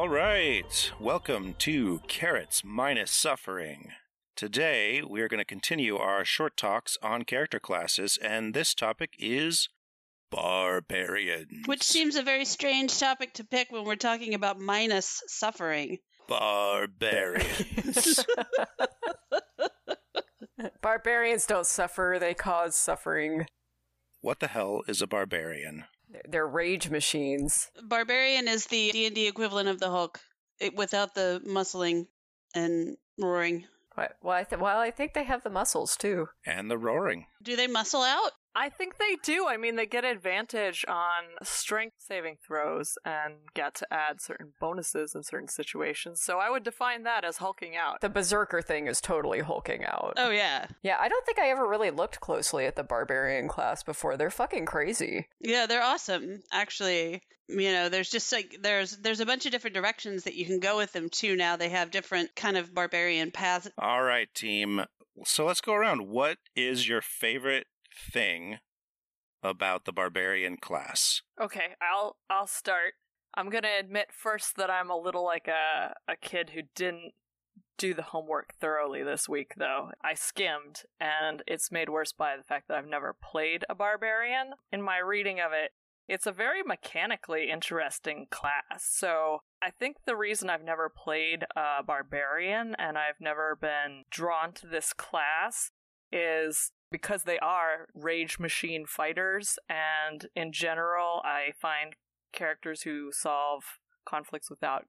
right. Welcome to Carrots Minus Suffering. Today, we are going to continue our short talks on character classes, and this topic is barbarians. Which seems a very strange topic to pick when we're talking about minus suffering. barbarians. Barbarians don't suffer, they cause suffering. What the hell is a barbarian? They're rage machines. Barbarian is the D&D equivalent of the Hulk it, without the muscling and roaring. Well, I th- well, I think they have the muscles too. And the roaring. Do they muscle out? I think they do. I mean, they get advantage on strength saving throws and get to add certain bonuses in certain situations. So I would define that as hulking out. The berserker thing is totally hulking out. Oh yeah. Yeah, I don't think I ever really looked closely at the barbarian class before. They're fucking crazy. Yeah, they're awesome. Actually, you know, there's just like there's there's a bunch of different directions that you can go with them too. Now they have different kind of barbarian paths. All right, team. So let's go around. What is your favorite thing about the barbarian class? Okay, I'll I'll start. I'm gonna admit first that I'm a little like a a kid who didn't do the homework thoroughly this week though. I skimmed and it's made worse by the fact that I've never played a barbarian. In my reading of it, it's a very mechanically interesting class. So I think the reason I've never played a barbarian and I've never been drawn to this class is because they are rage machine fighters, and in general, I find characters who solve conflicts without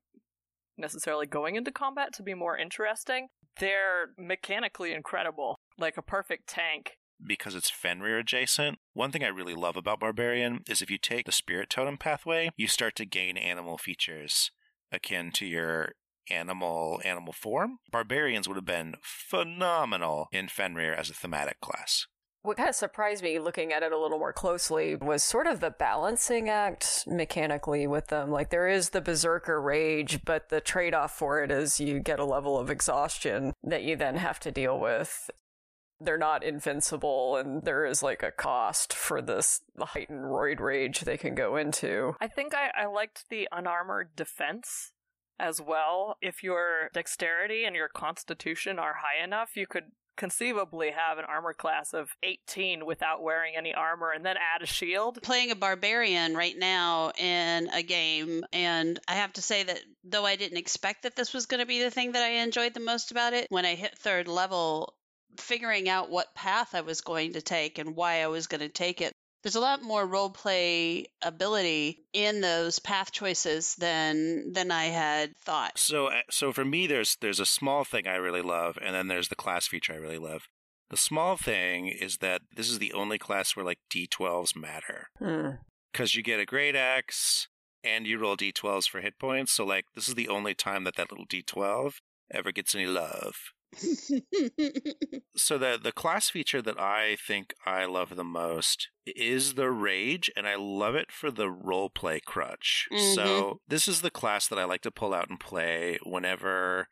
necessarily going into combat to be more interesting. They're mechanically incredible, like a perfect tank. because it's Fenrir adjacent. One thing I really love about Barbarian is if you take the Spirit Totem pathway, you start to gain animal features akin to your animal animal form. Barbarians would have been phenomenal in Fenrir as a thematic class. What kind of surprised me looking at it a little more closely was sort of the balancing act mechanically with them. Like there is the berserker rage, but the trade off for it is you get a level of exhaustion that you then have to deal with. They're not invincible, and there is like a cost for this the heightened roid rage they can go into. I think I, I liked the unarmored defense as well. If your dexterity and your constitution are high enough, you could conceivably have an armor class of 18 without wearing any armor and then add a shield. Playing a barbarian right now in a game, and I have to say that though I didn't expect that this was going to be the thing that I enjoyed the most about it, when I hit third level, figuring out what path I was going to take and why I was going to take it. There's a lot more role play ability in those path choices than than I had thought. So uh, so for me there's there's a small thing I really love and then there's the class feature I really love. The small thing is that this is the only class where like D12s matter. Hmm. because you get a great axe and you roll d12s for hit points. So, like, this is the only time that that little d12 ever gets any love. So, the the class feature that I think I love the most is the rage, and I love it for the role play crutch. Mm-hmm. So, this is the class that I like to pull out and play whenever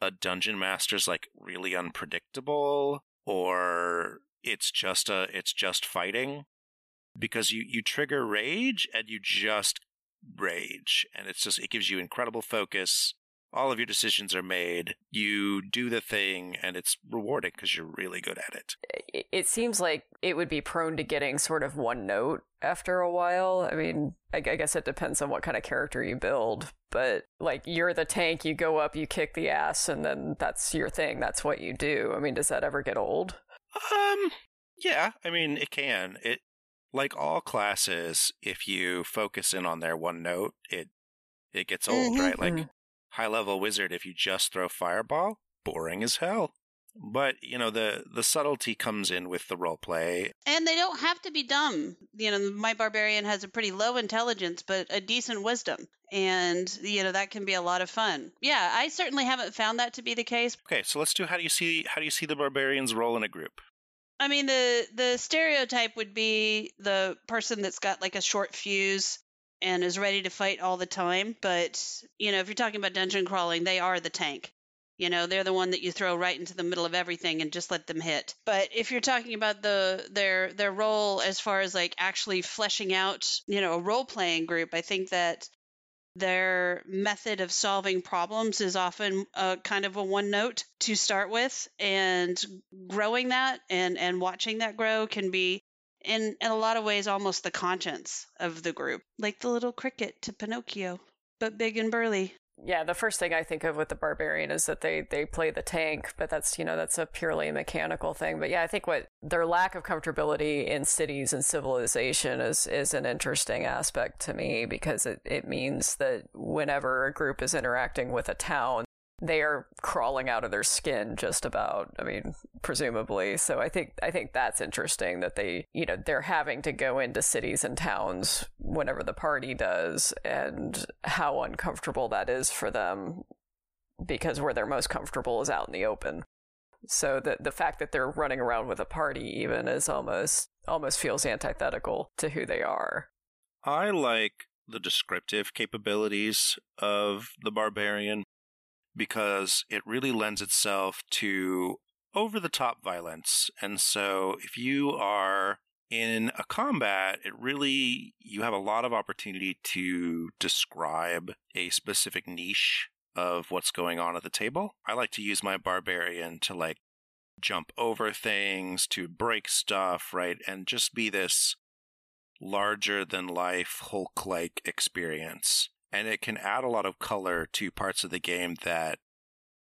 a dungeon master's like really unpredictable or it's just a it's just fighting because you you trigger rage and you just rage and it's just it gives you incredible focus all of your decisions are made you do the thing and it's rewarding because you're really good at it it, seems like it would be prone to getting sort of one note after a while. I mean, I, I guess it depends on what kind of character you build, but like you're the tank, you go up, you kick the ass, and then that's your thing. That's what you do. I mean, does that ever get old? um yeah i mean it can it like all classes if you focus in on their one note it it gets old Mhm. right like Mhm. High level wizard if you just throw fireball boring as hell but you know the the subtlety comes in with the role play And they don't have to be dumb. You know, my barbarian has a pretty low intelligence, but a decent wisdom. And, you know, that can be a lot of fun. Yeah, I certainly haven't found that to be the case. okay so let's do how do you see how do you see the barbarians roll in a group I mean, the the stereotype would be the person that's got like a short fuse and is ready to fight all the time. But, you know, if you're talking about dungeon crawling, they are the tank. You know, they're the one that you throw right into the middle of everything and just let them hit. But if you're talking about the their their role as far as like actually fleshing out, you know, a role playing group, I think that Their method of solving problems is often a kind of a one note to start with, and growing that and and watching that grow can be in in a lot of ways almost the conscience of the group, like the little cricket to Pinocchio, but big and burly. Yeah, the first thing I think of with the barbarian is that they they play the tank, but that's you know that's a purely mechanical thing. But yeah, I think what their lack of comfortability in cities and civilization is is an interesting aspect to me because it, it means that whenever a group is interacting with a town, they are crawling out of their skin just about i mean presumably. So i think i think that's interesting that they you know they're having to go into cities and towns whenever the party does and how uncomfortable that is for them because where they're most comfortable is out in the open. So the the fact that they're running around with a party even is almost almost feels antithetical to who they are. I like the descriptive capabilities of the barbarian because it really lends itself to over the top violence. And so if you are in a combat, it really, you have a lot of opportunity to describe a specific niche of what's going on at the table. I like to use my barbarian to like jump over things, to break stuff, right? And just be this larger than life Hulk like experience and it can add a lot of color to parts of the game that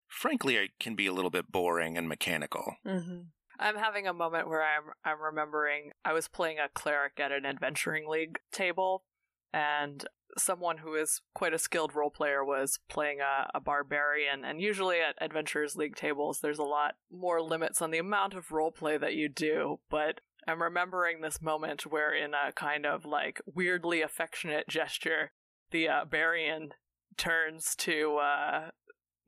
frankly can be a little bit boring and mechanical. Mm-hmm. I'm having a moment where I'm I'm remembering I was playing a cleric at an adventuring league table, and someone who is quite a skilled role player was playing a, a barbarian. And usually at adventurers league tables, there's a lot more limits on the amount of role play that you do. But I'm remembering this moment where, in a kind of like weirdly affectionate gesture, the uh, Barian turns to uh,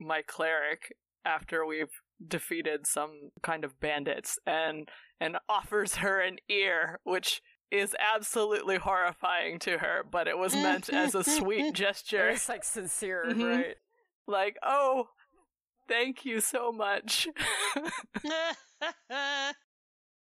my cleric after we've defeated some kind of bandits and and offers her an ear, which is absolutely horrifying to her, but it was meant as a sweet gesture. It's like sincere, mm-hmm. right? Like, oh, thank you so much.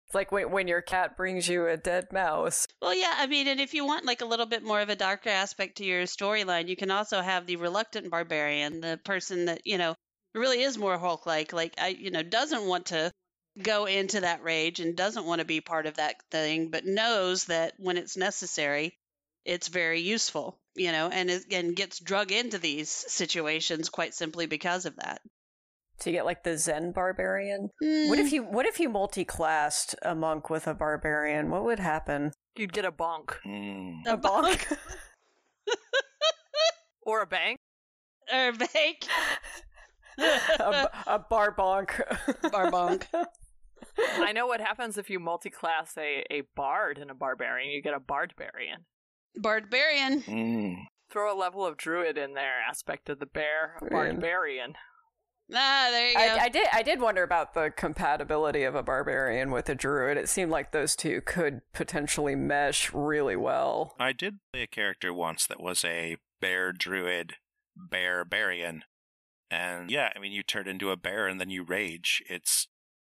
It's like when, when your cat brings you a dead mouse. Well, yeah, I mean, and if you want like a little bit more of a darker aspect to your storyline, you can also have the reluctant barbarian, the person that, you know, really is more Hulk like, like, I, you know, doesn't want to go into that rage and doesn't want to be part of that thing, but knows that when it's necessary, it's very useful, you know, and, and gets drug into these situations quite simply because of that to get like the Zen barbarian. Mm. What if mm. you what if you multi-classed a monk with a barbarian? What would happen? You'd get a bonk. Mm. A bonk. or a bank. Or a bank. a, a bar bonk. bar bonk. I know what happens if you multi-class a, a bard and a barbarian. You get a bardbarian. Bardbarian. Mm. Throw a level of druid in there, aspect of the bear, barbarian. Ah, there you go. I, I, did. I did wonder about the compatibility of a barbarian with a druid. It seemed like those two could potentially mesh really well. I did play a character once that was a bear druid, bear barian, and yeah, I mean, you turn into a bear and then you rage. It's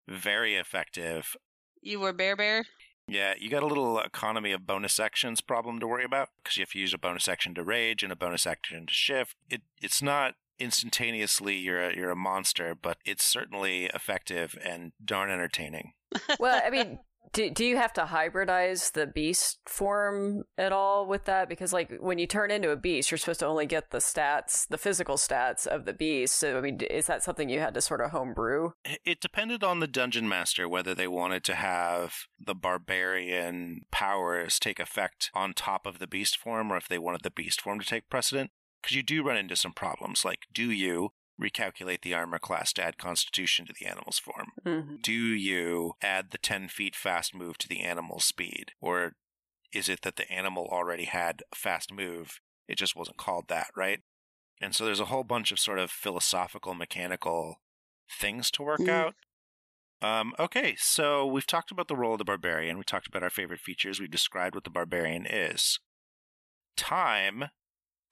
very effective. You were bear bear. Yeah, you got a little economy of bonus actions problem to worry about because you have to use a bonus action to rage and a bonus action to shift. It it's not instantaneously you're a, you're a monster, but it's certainly effective and darn entertaining. well, I mean, do do you have to hybridize the beast form at all with that? Because like when you turn into a beast, you're supposed to only get the stats, the physical stats of the beast. So I mean, is that something you had to sort of homebrew? It depended on the dungeon master whether they wanted to have the barbarian powers take effect on top of the beast form, or if they wanted the beast form to take precedent because you do run into some problems. Like, do you recalculate the armor class to add constitution to the animal's form? Mm-hmm. Do you add the 10 feet fast move to the animal's speed? Or is it that the animal already had a fast move? It just wasn't called that, right? And so there's a whole bunch of sort of philosophical, mechanical things to work mm. out. Um, okay, so we've talked about the role of the barbarian. We talked about our favorite features. We've described what the barbarian is. Time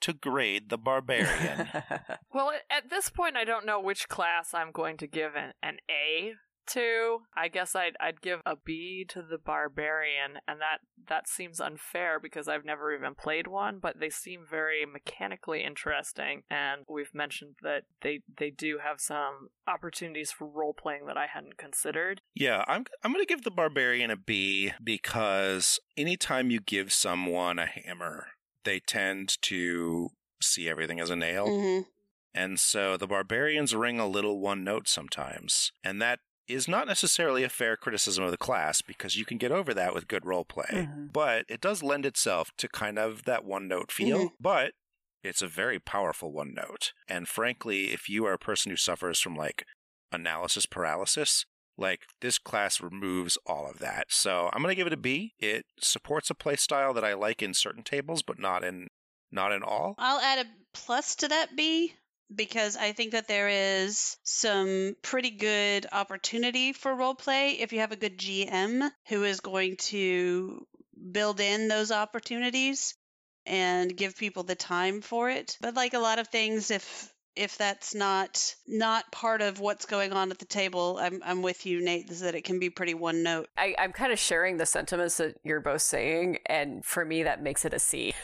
to grade the barbarian. well, at this point, I don't know which class I'm going to give an, an A to. I guess I'd I'd give a B to the barbarian, and that that seems unfair because I've never even played one, but they seem very mechanically interesting, and we've mentioned that they they do have some opportunities for role playing that I hadn't considered. Yeah, I'm I'm going to give the barbarian a B because anytime you give someone a hammer, they tend to see everything as a nail. Mhm. And so the barbarians ring a little one note sometimes. And that is not necessarily a fair criticism of the class because you can get over that with good role play. Mhm. But it does lend itself to kind of that one note feel. Mhm. But it's a very powerful one note. And frankly, if you are a person who suffers from like analysis paralysis, like this class removes all of that. So I'm going to give it a B. It supports a play style that I like in certain tables, but not in not in all. I'll add a plus to that B because I think that there is some pretty good opportunity for role play if you have a good GM who is going to build in those opportunities and give people the time for it. But like a lot of things if if that's not not part of what's going on at the table, I'm I'm with you, Nate, is that it can be pretty one note. I, I'm kind of sharing the sentiments that you're both saying, and for me, that makes it a C.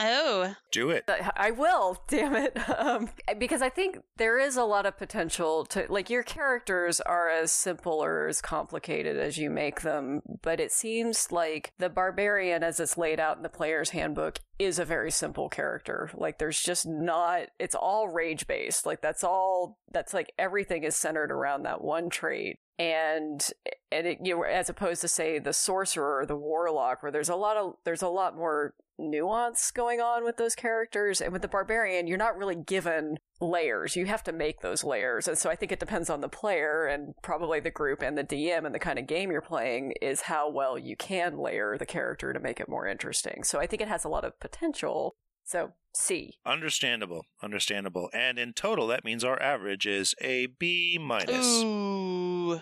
Oh, Do it. I I will, damn it. Um, because I think there is a lot of potential to, like, your characters are as simple or as complicated as you make them, but it seems like the barbarian, as it's laid out in the player's handbook, is a very simple character. Like, there's just not, it's all rage based. Like, that's all, that's like everything is centered around that one trait. And and it, you know as opposed to say the sorcerer or the warlock where there's a lot of there's a lot more nuance going on with those characters. And with the barbarian you're not really given layers. You have to make those layers. And so i think it depends on the player and probably the group and the dm and the kind of game you're playing is how well you can layer the character to make it more interesting. So i think it has a lot of potential so c Understandable. Understandable. And in total, that means our average is a B minus. ooh.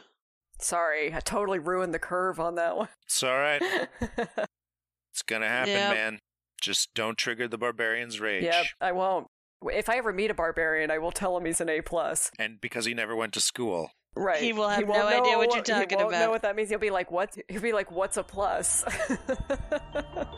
sorry i totally ruined the curve on that one It's all right. It's going to happen, Yep. man. Just don't trigger the barbarian's rage. Yep, I won't. If I ever meet a barbarian, I will tell him he's an A plus. And because he never went to school. Right. He will have won't no idea what you're He talking won't know what that means. He'll be like, "What?" He'll be like, "What's a plus?"